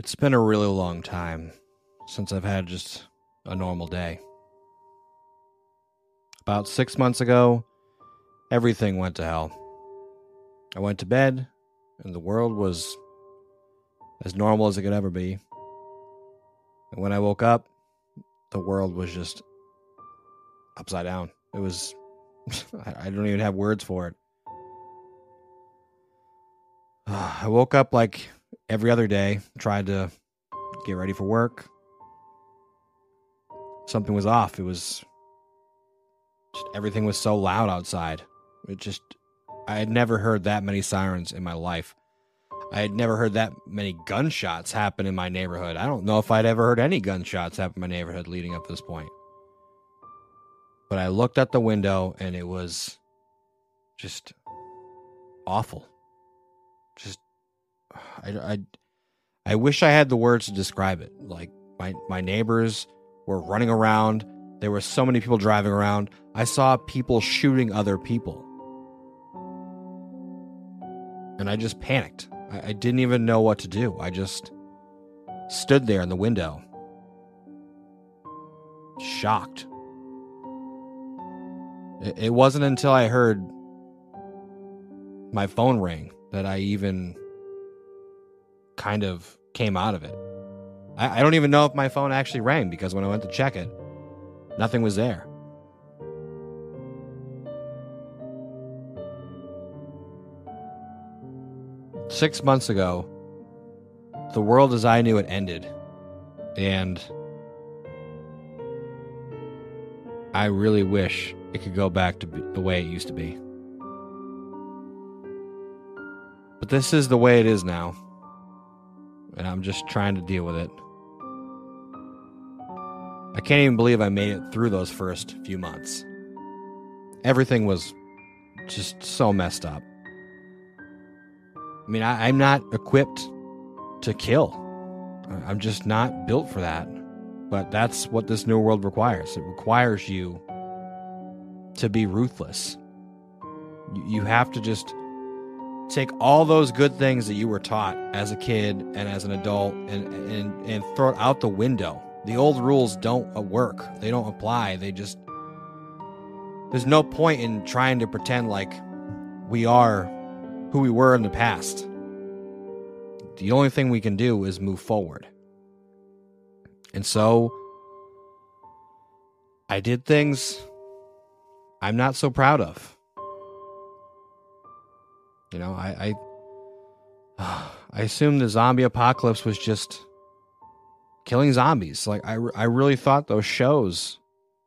It's been a really long time since I've had just a normal day. About six months ago, everything went to hell. I went to bed, and the world was as normal as it could ever be. And when I woke up, the world was just upside down. It was, I don't even have words for it. I woke up like every other day, tried to get ready for work. Something was off. It was just everything was so loud outside. It just I had never heard that many sirens in my life. I had never heard that many gunshots happen in my neighborhood. I don't know if I'd ever heard any gunshots happen in my neighborhood leading up to this point. But I looked at the window and it was just awful. Just I, I, I wish I had the words to describe it. Like my my neighbors were running around. There were so many people driving around. I saw people shooting other people, and I just panicked. I, I didn't even know what to do. I just stood there in the window, shocked. It, it wasn't until I heard my phone ring that I even kind of came out of it. I, I don't even know if my phone actually rang because when I went to check it, nothing was there. Six months ago, the world as I knew it ended, and I really wish it could go back to the way it used to be. But this is the way it is now and I'm just trying to deal with it. I can't even believe I made it through those first few months. Everything was just so messed up. I mean, I, am not equipped to kill. I'm just not built for that. But that's what this new world requires. It requires you to be ruthless. You have to just take all those good things that you were taught as a kid and as an adult and, and, and throw it out the window. The old rules don't uh, work, they don't apply. They just. There's no point in trying to pretend like we are who we were in the past. The only thing we can do is move forward. And so I did things I'm not so proud of. You know, I I, I assume the zombie apocalypse was just killing zombies. Like I I really thought those shows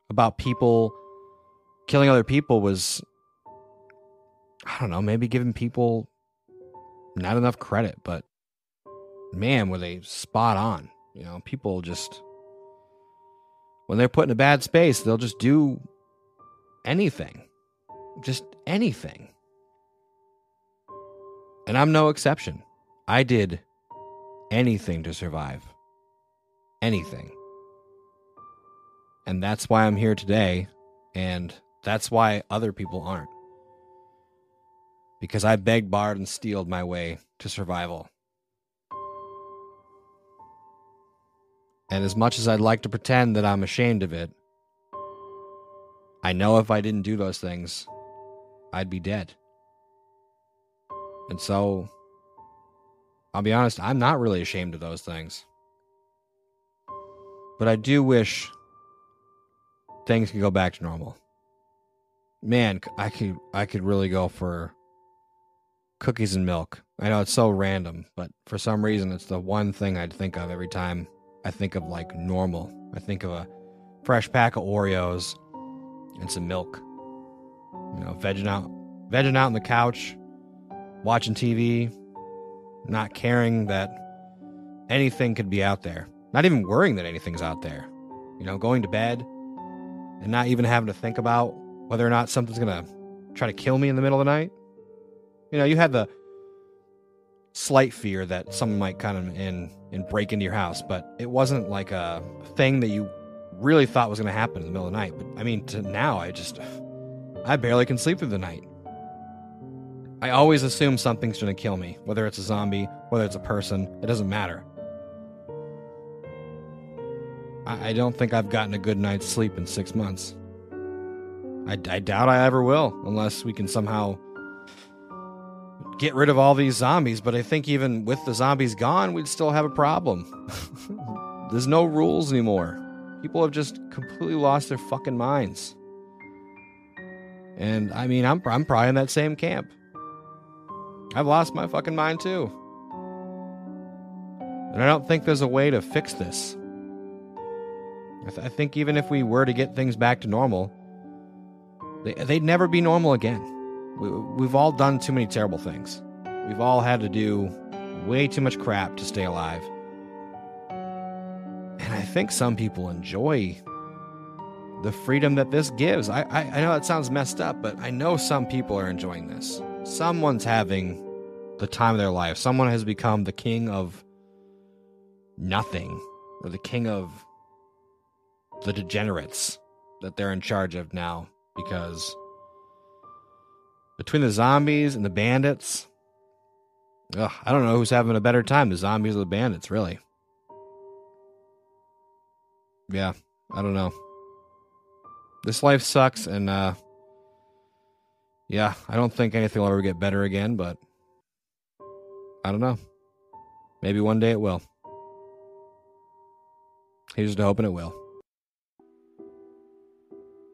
about people killing other people was I don't know, maybe giving people not enough credit, but man, were they spot on. You know, people just when they're put in a bad space, they'll just do anything. Just anything. And I'm no exception. I did anything to survive. Anything. And that's why I'm here today. And that's why other people aren't. Because I begged, barred, and stealed my way to survival. And as much as I'd like to pretend that I'm ashamed of it, I know if I didn't do those things, I'd be dead. And so, I'll be honest, I'm not really ashamed of those things. But I do wish things could go back to normal. Man, I could I could really go for cookies and milk. I know it's so random, but for some reason it's the one thing I'd think of every time I think of like normal. I think of a fresh pack of Oreos and some milk. You know, vegging out vegging out on the couch, watching TV, not caring that anything could be out there, not even worrying that anything's out there. You know, going to bed and not even having to think about whether or not something's going to try to kill me in the middle of the night. You know, you had the slight fear that someone might come in and break into your house, but it wasn't like a thing that you really thought was going to happen in the middle of the night. But I mean, to now, I just I barely can sleep through the night. I always assume something's going to kill me, whether it's a zombie, whether it's a person, it doesn't matter. I, I don't think I've gotten a good night's sleep in six months. I, I doubt I ever will, unless we can somehow get rid of all these zombies. But I think even with the zombies gone, we'd still have a problem. There's no rules anymore. People have just completely lost their fucking minds. And I mean, I'm, I'm probably in that same camp. I've lost my fucking mind too. And I don't think there's a way to fix this. I, th- I think even if we were to get things back to normal, they, they'd never be normal again. We, we've all done too many terrible things. We've all had to do way too much crap to stay alive. And I think some people enjoy the freedom that this gives. I, I, I know it sounds messed up, but I know some people are enjoying this. Someone's having the time of their life. Someone has become the king of nothing or the king of the degenerates that they're in charge of now because between the zombies and the bandits, ugh, I don't know who's having a better time, the zombies or the bandits, really. Yeah, I don't know. This life sucks, and uh, yeah, I don't think anything will ever get better again, but I don't know. Maybe one day it will. Here's to hoping it will.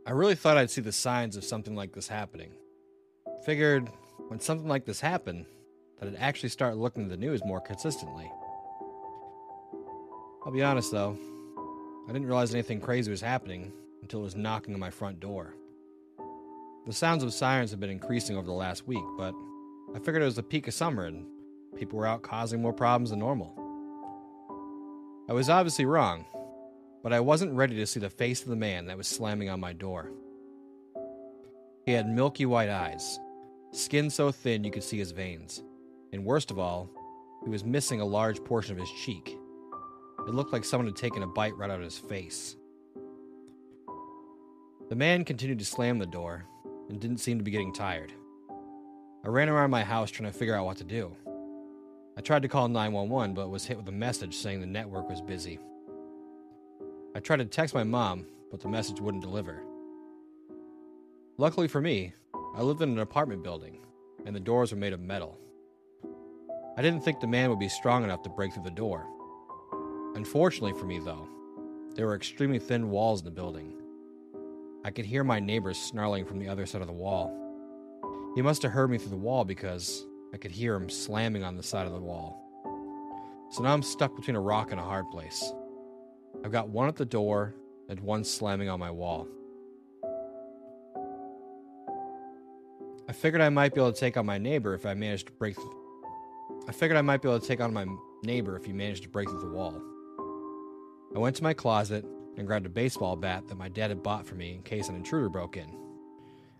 I really thought I'd see the signs of something like this happening. Figured when something like this happened, that I'd actually start looking at the news more consistently. I'll be honest though, I didn't realize anything crazy was happening until it was knocking on my front door. The sounds of sirens have been increasing over the last week, but I figured it was the peak of summer and people were out causing more problems than normal. I was obviously wrong, but I wasn't ready to see the face of the man that was slamming on my door. He had milky white eyes, skin so thin you could see his veins, and worst of all, he was missing a large portion of his cheek. It looked like someone had taken a bite right out of his face. The man continued to slam the door and didn't seem to be getting tired. I ran around my house trying to figure out what to do. I tried to call 911 but was hit with a message saying the network was busy. I tried to text my mom, but the message wouldn't deliver. Luckily for me, I lived in an apartment building, and the doors were made of metal. I didn't think the man would be strong enough to break through the door. Unfortunately for me, though, there were extremely thin walls in the building. I could hear my neighbors snarling from the other side of the wall. He must have heard me through the wall because I could hear him slamming on the side of the wall. So now I'm stuck between a rock and a hard place. I've got one at the door and one slamming on my wall. I figured I might be able to take on my neighbor if I managed to break. Th- I figured I might be able to take on my neighbor if he managed to break through the wall. I went to my closet and grabbed a baseball bat that my dad had bought for me in case an intruder broke in.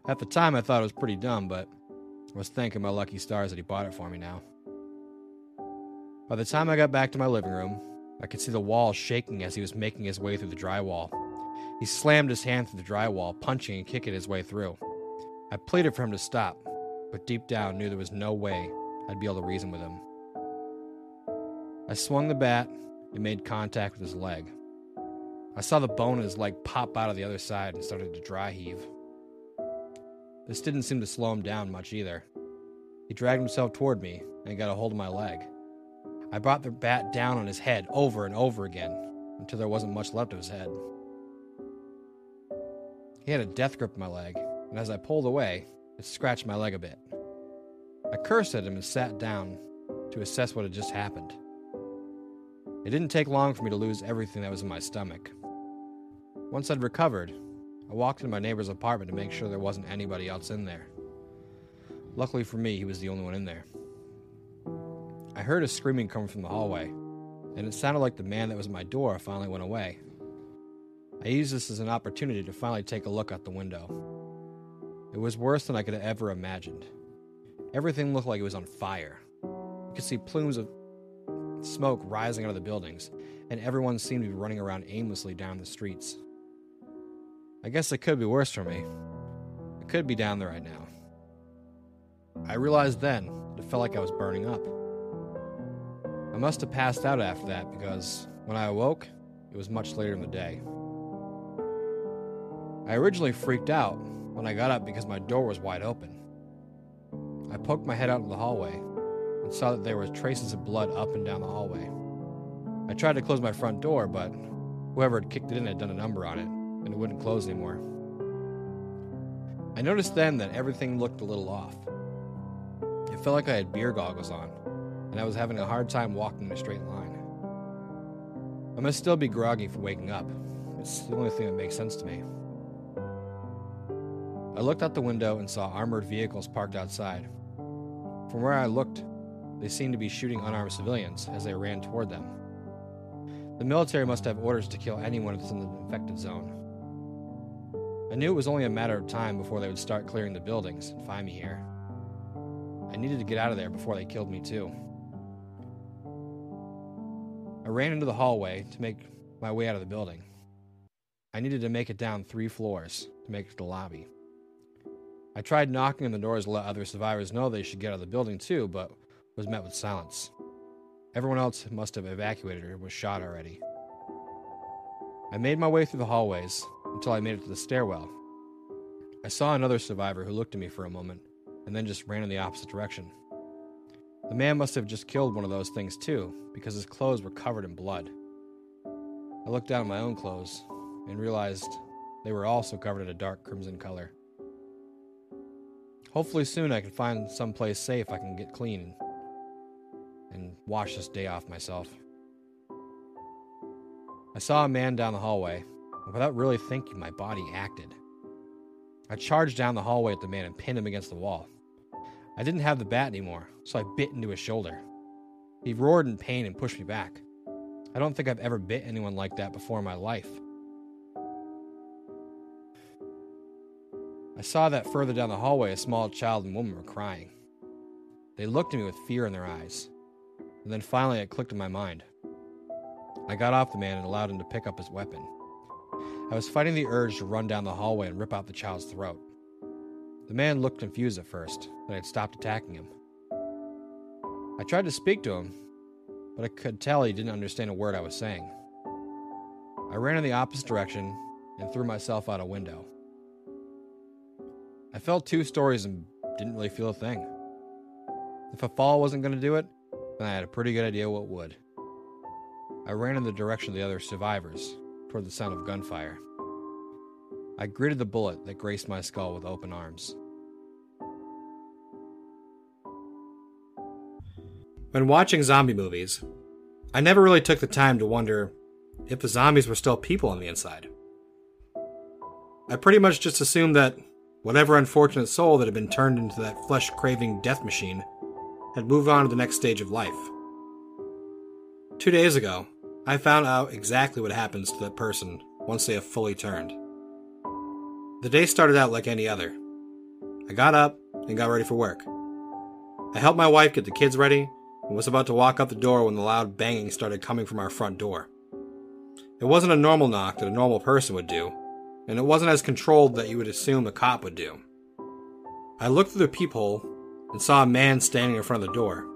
At the time, I thought it was pretty dumb, but I was thanking my lucky stars that he bought it for me now. By the time I got back to my living room, I could see the wall shaking as he was making his way through the drywall. He slammed his hand through the drywall, punching and kicking his way through. I pleaded for him to stop, but deep down knew there was no way I'd be able to reason with him. I swung the bat and made contact with his leg. I saw the bone in his leg pop out of the other side and started to dry heave. This didn't seem to slow him down much either. He dragged himself toward me and got a hold of my leg. I brought the bat down on his head over and over again until there wasn't much left of his head. He had a death grip on my leg, and as I pulled away, it scratched my leg a bit. I cursed at him and sat down to assess what had just happened. It didn't take long for me to lose everything that was in my stomach. Once I'd recovered, I walked into my neighbor's apartment to make sure there wasn't anybody else in there. Luckily for me, he was the only one in there. I heard a screaming coming from the hallway, and it sounded like the man that was at my door finally went away. I used this as an opportunity to finally take a look out the window. It was worse than I could have ever imagined. Everything looked like it was on fire. You could see plumes of smoke rising out of the buildings, and everyone seemed to be running around aimlessly down the streets. I guess it could be worse for me. I could be down there right now. I realized then that it felt like I was burning up. I must have passed out after that because when I awoke, it was much later in the day. I originally freaked out when I got up because my door was wide open. I poked my head out into the hallway and saw that there were traces of blood up and down the hallway. I tried to close my front door, but whoever had kicked it in had done a number on it, and it wouldn't close anymore. I noticed then that everything looked a little off. It felt like I had beer goggles on, and I was having a hard time walking in a straight line. I must still be groggy from waking up. It's the only thing that makes sense to me. I looked out the window and saw armored vehicles parked outside. From where I looked, they seemed to be shooting unarmed civilians as they ran toward them. The military must have orders to kill anyone that's in the infected zone. I knew it was only a matter of time before they would start clearing the buildings and find me here. I needed to get out of there before they killed me, too. I ran into the hallway to make my way out of the building. I needed to make it down three floors to make it to the lobby. I tried knocking on the doors to let other survivors know they should get out of the building too, but was met with silence. Everyone else must have evacuated or was shot already. I made my way through the hallways until I made it to the stairwell. I saw another survivor who looked at me for a moment and then just ran in the opposite direction. The man must have just killed one of those things too, because his clothes were covered in blood. I looked down at my own clothes and realized they were also covered in a dark crimson color. Hopefully, soon I can find some place safe I can get clean and wash this day off myself. I saw a man down the hallway, without really thinking, my body acted. I charged down the hallway at the man and pinned him against the wall. I didn't have the bat anymore, so I bit into his shoulder. He roared in pain and pushed me back. I don't think I've ever bit anyone like that before in my life. I saw that further down the hallway, a small child and woman were crying. They looked at me with fear in their eyes. And then finally, it clicked in my mind. I got off the man and allowed him to pick up his weapon. I was fighting the urge to run down the hallway and rip out the child's throat. The man looked confused at first, but I had stopped attacking him. I tried to speak to him, but I could tell he didn't understand a word I was saying. I ran in the opposite direction and threw myself out a window. I fell two stories and didn't really feel a thing. If a fall wasn't going to do it, then I had a pretty good idea what would. I ran in the direction of the other survivors, toward the sound of gunfire. I greeted the bullet that graced my skull with open arms. When watching zombie movies, I never really took the time to wonder if the zombies were still people on the inside. I pretty much just assumed that whatever unfortunate soul that had been turned into that flesh craving death machine had moved on to the next stage of life. Two days ago, I found out exactly what happens to that person once they have fully turned. The day started out like any other. I got up and got ready for work. I helped my wife get the kids ready and was about to walk out the door when the loud banging started coming from our front door. It wasn't a normal knock that a normal person would do, and it wasn't as controlled that you would assume a cop would do. I looked through the peephole and saw a man standing in front of the door.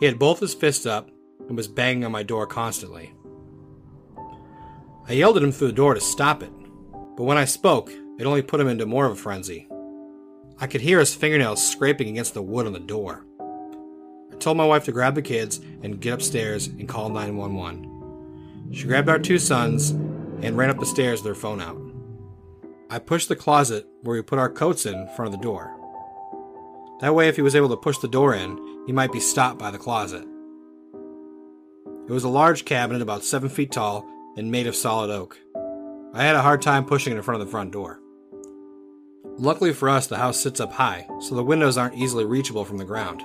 He had both his fists up and was banging on my door constantly. I yelled at him through the door to stop it, but when I spoke, it only put him into more of a frenzy. I could hear his fingernails scraping against the wood on the door. I told my wife to grab the kids and get upstairs and call 911. She grabbed our two sons and ran up the stairs with her phone out. I pushed the closet where we put our coats in front of the door. That way, if he was able to push the door in, he might be stopped by the closet. It was a large cabinet about seven feet tall and made of solid oak. I had a hard time pushing it in front of the front door. Luckily for us, the house sits up high, so the windows aren't easily reachable from the ground.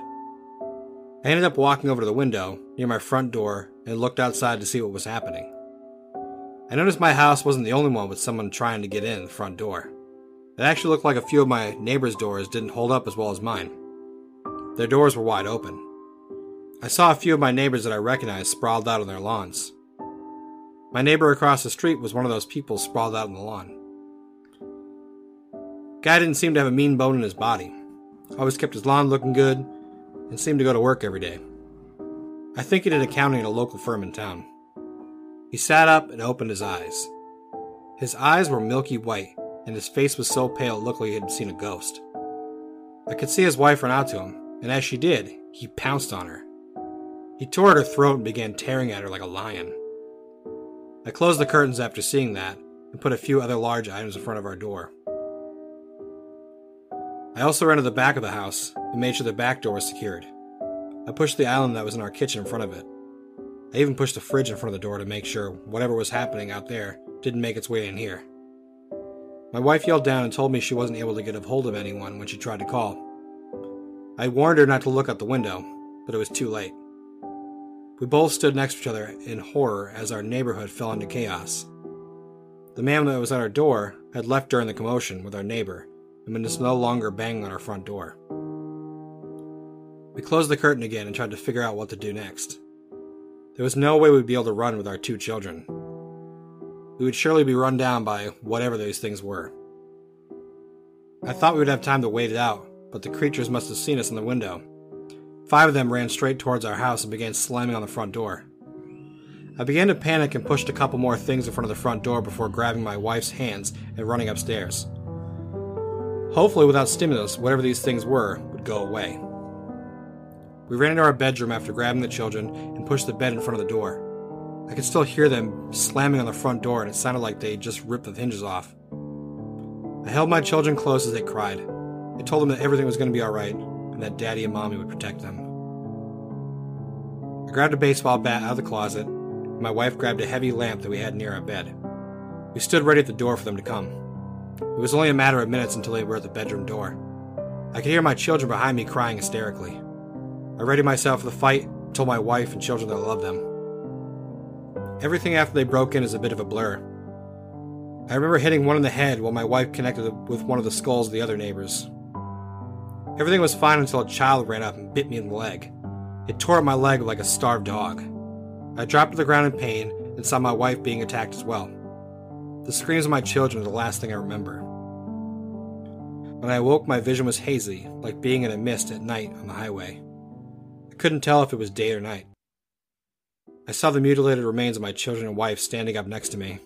I ended up walking over to the window near my front door and looked outside to see what was happening. I noticed my house wasn't the only one with someone trying to get in the front door. It actually looked like a few of my neighbors' doors didn't hold up as well as mine. Their doors were wide open. I saw a few of my neighbors that I recognized sprawled out on their lawns. My neighbor across the street was one of those people sprawled out on the lawn. Guy didn't seem to have a mean bone in his body. Always kept his lawn looking good and seemed to go to work every day. I think he did accounting at a local firm in town. He sat up and opened his eyes. His eyes were milky white, and his face was so pale it looked like he had seen a ghost. I could see his wife run out to him, and as she did, he pounced on her. He tore at her throat and began tearing at her like a lion. I closed the curtains after seeing that and put a few other large items in front of our door. I also ran to the back of the house and made sure the back door was secured. I pushed the island that was in our kitchen in front of it. I even pushed the fridge in front of the door to make sure whatever was happening out there didn't make its way in here. My wife yelled down and told me she wasn't able to get a hold of anyone when she tried to call. I warned her not to look out the window, but it was too late. We both stood next to each other in horror as our neighborhood fell into chaos. The man that was at our door had left during the commotion with our neighbor and was no longer banging on our front door. We closed the curtain again and tried to figure out what to do next. There was no way we'd be able to run with our two children. We would surely be run down by whatever those things were. I thought we would have time to wait it out, but the creatures must have seen us in the window. Five of them ran straight towards our house and began slamming on the front door. I began to panic and pushed a couple more things in front of the front door before grabbing my wife's hands and running upstairs. Hopefully, without stimulus, whatever these things were would go away. We ran into our bedroom after grabbing the children and pushed the bed in front of the door. I could still hear them slamming on the front door, and it sounded like they just ripped the hinges off. I held my children close as they cried. I told them that everything was going to be alright and that daddy and mommy would protect them. I grabbed a baseball bat out of the closet, and my wife grabbed a heavy lamp that we had near our bed. We stood ready at the door for them to come. It was only a matter of minutes until they were at the bedroom door. I could hear my children behind me crying hysterically. I readied myself for the fight and told my wife and children that I loved them. Everything after they broke in is a bit of a blur. I remember hitting one in the head while my wife connected with one of the skulls of the other neighbors. Everything was fine until a child ran up and bit me in the leg. It tore at my leg like a starved dog. I dropped to the ground in pain and saw my wife being attacked as well. The screams of my children are the last thing I remember. When I awoke, my vision was hazy, like being in a mist at night on the highway I couldn't tell if it was day or night. I saw the mutilated remains of my children and wife standing up next to me.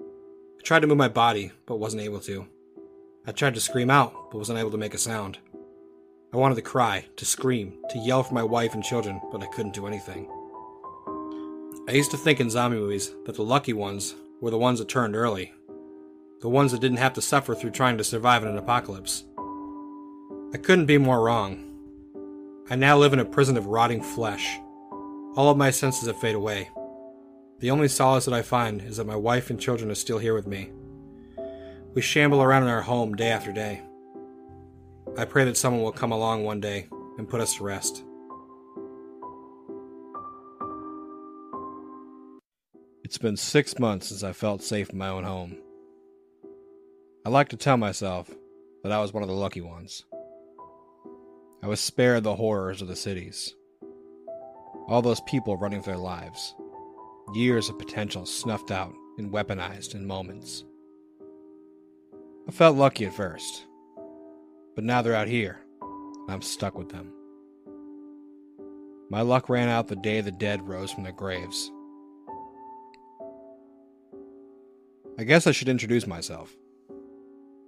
I tried to move my body, but wasn't able to. I tried to scream out, but was unable to make a sound. I wanted to cry, to scream, to yell for my wife and children, but I couldn't do anything. I used to think in zombie movies that the lucky ones were the ones that turned early, the ones that didn't have to suffer through trying to survive in an apocalypse. I couldn't be more wrong. I now live in a prison of rotting flesh. All of my senses have faded away. The only solace that I find is that my wife and children are still here with me. We shamble around in our home day after day. I pray that someone will come along one day and put us to rest. It's been six months since I felt safe in my own home. I like to tell myself that I was one of the lucky ones. I was spared the horrors of the cities. All those people running for their lives. Years of potential snuffed out and weaponized in moments. I felt lucky at first, but now they're out here, and I'm stuck with them. My luck ran out the day the dead rose from their graves. I guess I should introduce myself.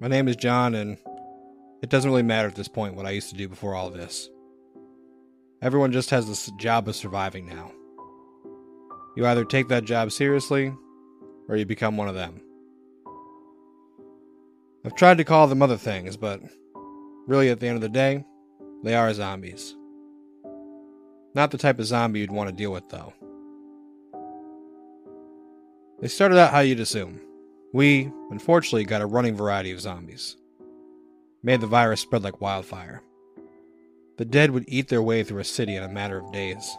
My name is John, and it doesn't really matter at this point what I used to do before all this. Everyone just has this job of surviving now. You either take that job seriously, or you become one of them. I've tried to call them other things, but really at the end of the day, they are zombies. Not the type of zombie you'd want to deal with, though. They started out how you'd assume. We, unfortunately, got a running variety of zombies made the virus spread like wildfire. The dead would eat their way through a city in a matter of days.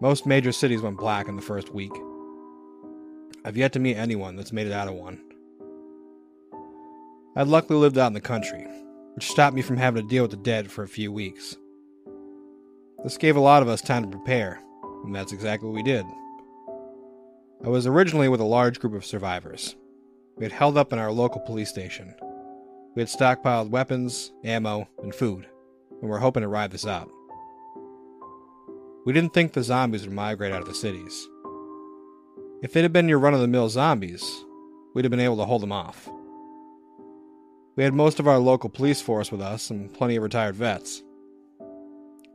Most major cities went black in the first week. I've yet to meet anyone that's made it out of one. I'd luckily lived out in the country, which stopped me from having to deal with the dead for a few weeks. This gave a lot of us time to prepare, and that's exactly what we did. I was originally with a large group of survivors. We had held up in our local police station we had stockpiled weapons, ammo, and food, and were hoping to ride this out. We didn't think the zombies would migrate out of the cities. If it had been your run of the mill zombies, we'd have been able to hold them off. We had most of our local police force with us and plenty of retired vets.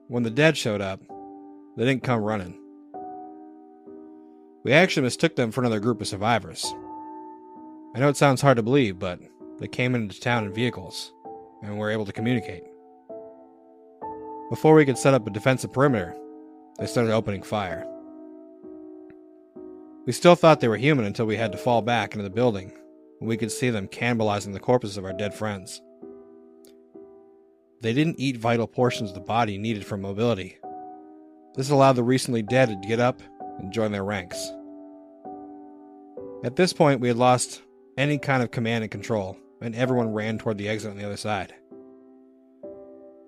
When the dead showed up, they didn't come running. We actually mistook them for another group of survivors. I know it sounds hard to believe, but they came into town in vehicles and were able to communicate. Before we could set up a defensive perimeter, they started opening fire. We still thought they were human until we had to fall back into the building we could see them cannibalizing the corpses of our dead friends. They didn't eat vital portions of the body needed for mobility. This allowed the recently dead to get up and join their ranks. At this point, we had lost any kind of command and control, and everyone ran toward the exit on the other side.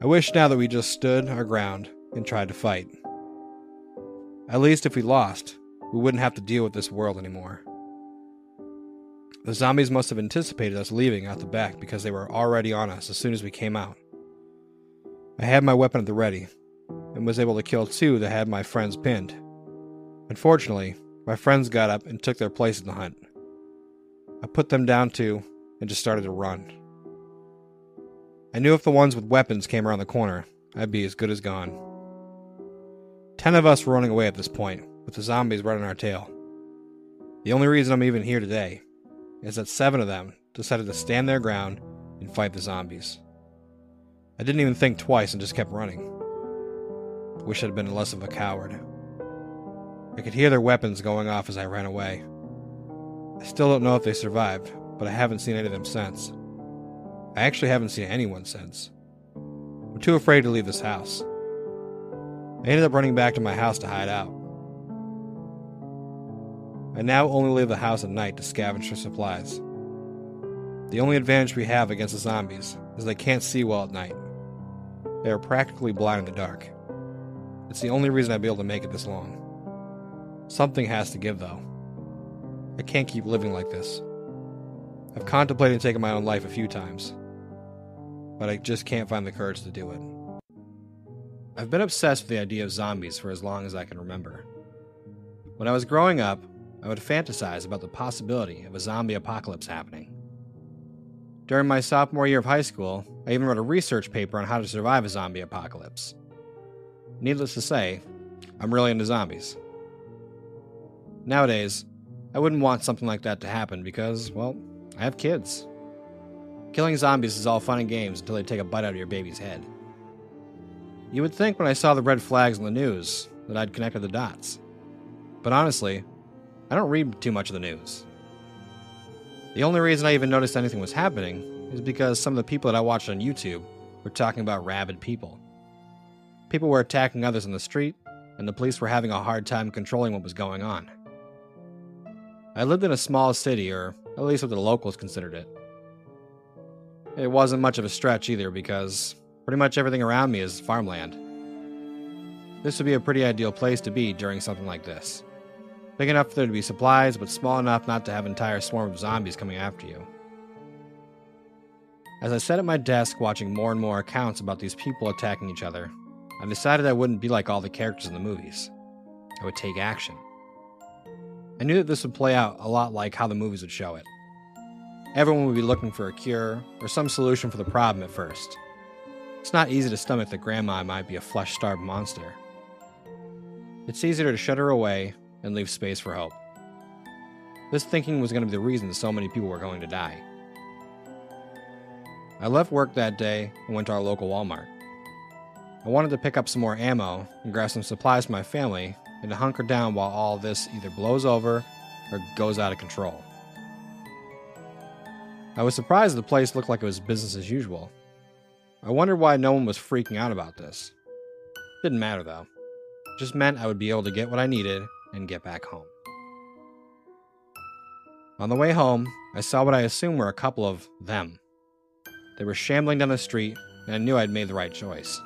I wish now that we just stood our ground and tried to fight. At least if we lost, we wouldn't have to deal with this world anymore. The zombies must have anticipated us leaving out the back because they were already on us as soon as we came out. I had my weapon at the ready and was able to kill two that had my friends pinned. Unfortunately, my friends got up and took their place in the hunt. I put them down too and just started to run. I knew if the ones with weapons came around the corner, I'd be as good as gone. Ten of us were running away at this point, with the zombies right on our tail. The only reason I'm even here today is that seven of them decided to stand their ground and fight the zombies. I didn't even think twice and just kept running. Wish I'd been less of a coward. I could hear their weapons going off as I ran away. I still don't know if they survived, but I haven't seen any of them since. I actually haven't seen anyone since. I'm too afraid to leave this house. I ended up running back to my house to hide out. I now only leave the house at night to scavenge for supplies. The only advantage we have against the zombies is they can't see well at night. They are practically blind in the dark. It's the only reason I'd be able to make it this long. Something has to give, though. I can't keep living like this. I've contemplated taking my own life a few times, but I just can't find the courage to do it. I've been obsessed with the idea of zombies for as long as I can remember. When I was growing up, I would fantasize about the possibility of a zombie apocalypse happening. During my sophomore year of high school, I even wrote a research paper on how to survive a zombie apocalypse. Needless to say, I'm really into zombies. Nowadays, I wouldn't want something like that to happen because, well, I have kids. Killing zombies is all fun and games until they take a bite out of your baby's head. You would think when I saw the red flags on the news that I'd connected the dots. But honestly, I don't read too much of the news. The only reason I even noticed anything was happening is because some of the people that I watched on YouTube were talking about rabid people. People were attacking others in the street, and the police were having a hard time controlling what was going on. I lived in a small city, or at least what the locals considered it. It wasn't much of a stretch either because pretty much everything around me is farmland. This would be a pretty ideal place to be during something like this. Big enough for there to be supplies, but small enough not to have an entire swarm of zombies coming after you. As I sat at my desk watching more and more accounts about these people attacking each other, I decided I wouldn't be like all the characters in the movies. I would take action. I knew that this would play out a lot like how the movies would show it. Everyone would be looking for a cure or some solution for the problem at first. It's not easy to stomach that grandma might be a flesh starved monster. It's easier to shut her away and leave space for hope. This thinking was going to be the reason so many people were going to die. I left work that day and went to our local Walmart. I wanted to pick up some more ammo and grab some supplies for my family and to hunker down while all this either blows over or goes out of control. I was surprised the place looked like it was business as usual. I wondered why no one was freaking out about this. Didn't matter though. It just meant I would be able to get what I needed and get back home. On the way home, I saw what I assumed were a couple of them. They were shambling down the street, and I knew I'd made the right choice.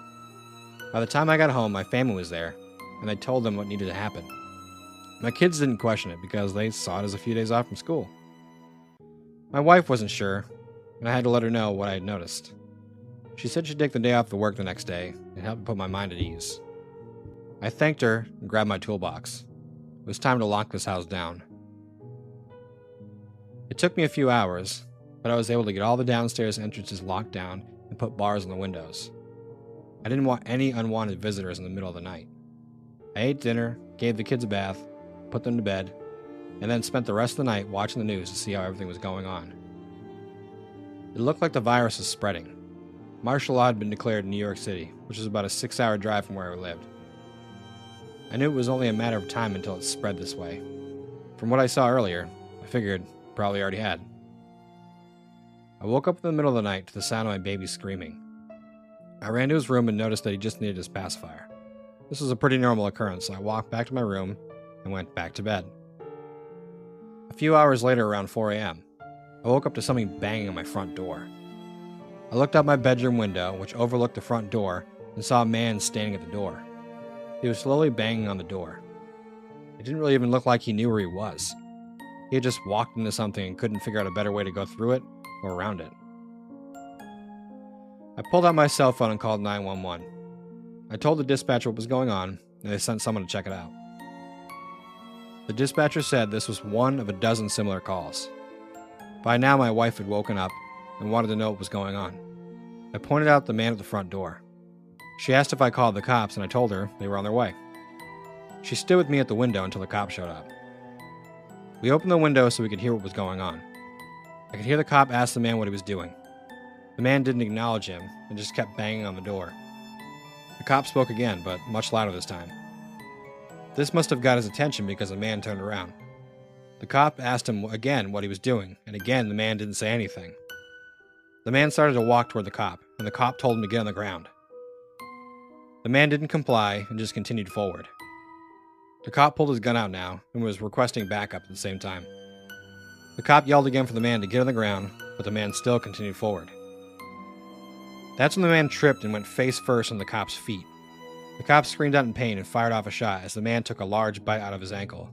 By the time I got home, my family was there, and I told them what needed to happen. My kids didn't question it because they saw it as a few days off from school. My wife wasn't sure, and I had to let her know what I had noticed. She said she'd take the day off to work the next day and help put my mind at ease. I thanked her and grabbed my toolbox. It was time to lock this house down. It took me a few hours, but I was able to get all the downstairs entrances locked down and put bars on the windows. I didn't want any unwanted visitors in the middle of the night. I ate dinner, gave the kids a bath, put them to bed, and then spent the rest of the night watching the news to see how everything was going on. It looked like the virus was spreading. Martial law had been declared in New York City, which is about a six hour drive from where I lived. I knew it was only a matter of time until it spread this way. From what I saw earlier, I figured probably already had. I woke up in the middle of the night to the sound of my baby screaming. I ran to his room and noticed that he just needed his pacifier. This was a pretty normal occurrence, so I walked back to my room and went back to bed. A few hours later, around 4 a.m., I woke up to something banging on my front door. I looked out my bedroom window, which overlooked the front door, and saw a man standing at the door. He was slowly banging on the door. It didn't really even look like he knew where he was. He had just walked into something and couldn't figure out a better way to go through it or around it. I pulled out my cell phone and called 911. I told the dispatcher what was going on, and they sent someone to check it out. The dispatcher said this was one of a dozen similar calls. By now, my wife had woken up and wanted to know what was going on. I pointed out the man at the front door. She asked if I called the cops, and I told her they were on their way. She stood with me at the window until the cops showed up. We opened the window so we could hear what was going on. I could hear the cop ask the man what he was doing. The man didn't acknowledge him and just kept banging on the door. The cop spoke again, but much louder this time. This must have got his attention because the man turned around. The cop asked him again what he was doing, and again the man didn't say anything. The man started to walk toward the cop, and the cop told him to get on the ground. The man didn't comply and just continued forward. The cop pulled his gun out now and was requesting backup at the same time. The cop yelled again for the man to get on the ground, but the man still continued forward. That's when the man tripped and went face first on the cop's feet. The cop screamed out in pain and fired off a shot as the man took a large bite out of his ankle.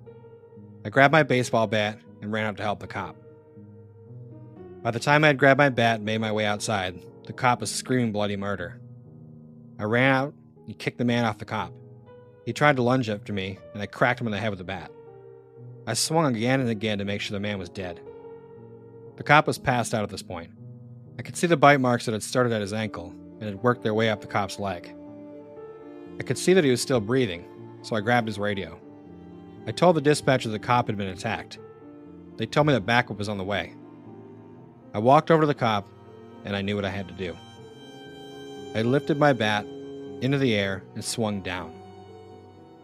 I grabbed my baseball bat and ran up to help the cop. By the time I had grabbed my bat and made my way outside, the cop was screaming bloody murder. I ran out and kicked the man off the cop. He tried to lunge after me, and I cracked him in the head with a bat. I swung again and again to make sure the man was dead. The cop was passed out at this point. I could see the bite marks that had started at his ankle and had worked their way up the cop's leg. I could see that he was still breathing, so I grabbed his radio. I told the dispatcher the cop had been attacked. They told me that backup was on the way. I walked over to the cop, and I knew what I had to do. I lifted my bat into the air and swung down.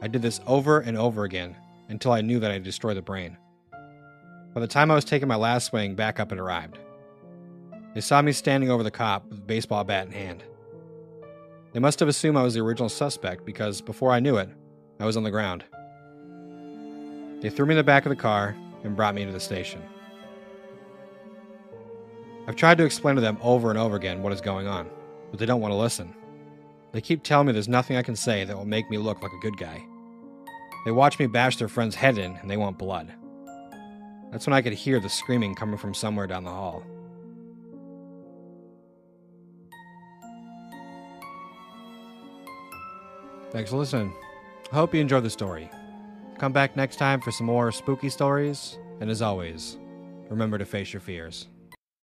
I did this over and over again until I knew that I'd destroy the brain. By the time I was taking my last swing, backup had arrived. They saw me standing over the cop with a baseball bat in hand. They must have assumed I was the original suspect because before I knew it, I was on the ground. They threw me in the back of the car and brought me to the station. I've tried to explain to them over and over again what is going on, but they don't want to listen. They keep telling me there's nothing I can say that will make me look like a good guy. They watch me bash their friend's head in and they want blood. That's when I could hear the screaming coming from somewhere down the hall. Thanks for listening. I hope you enjoyed the story. Come back next time for some more spooky stories, and as always, remember to face your fears.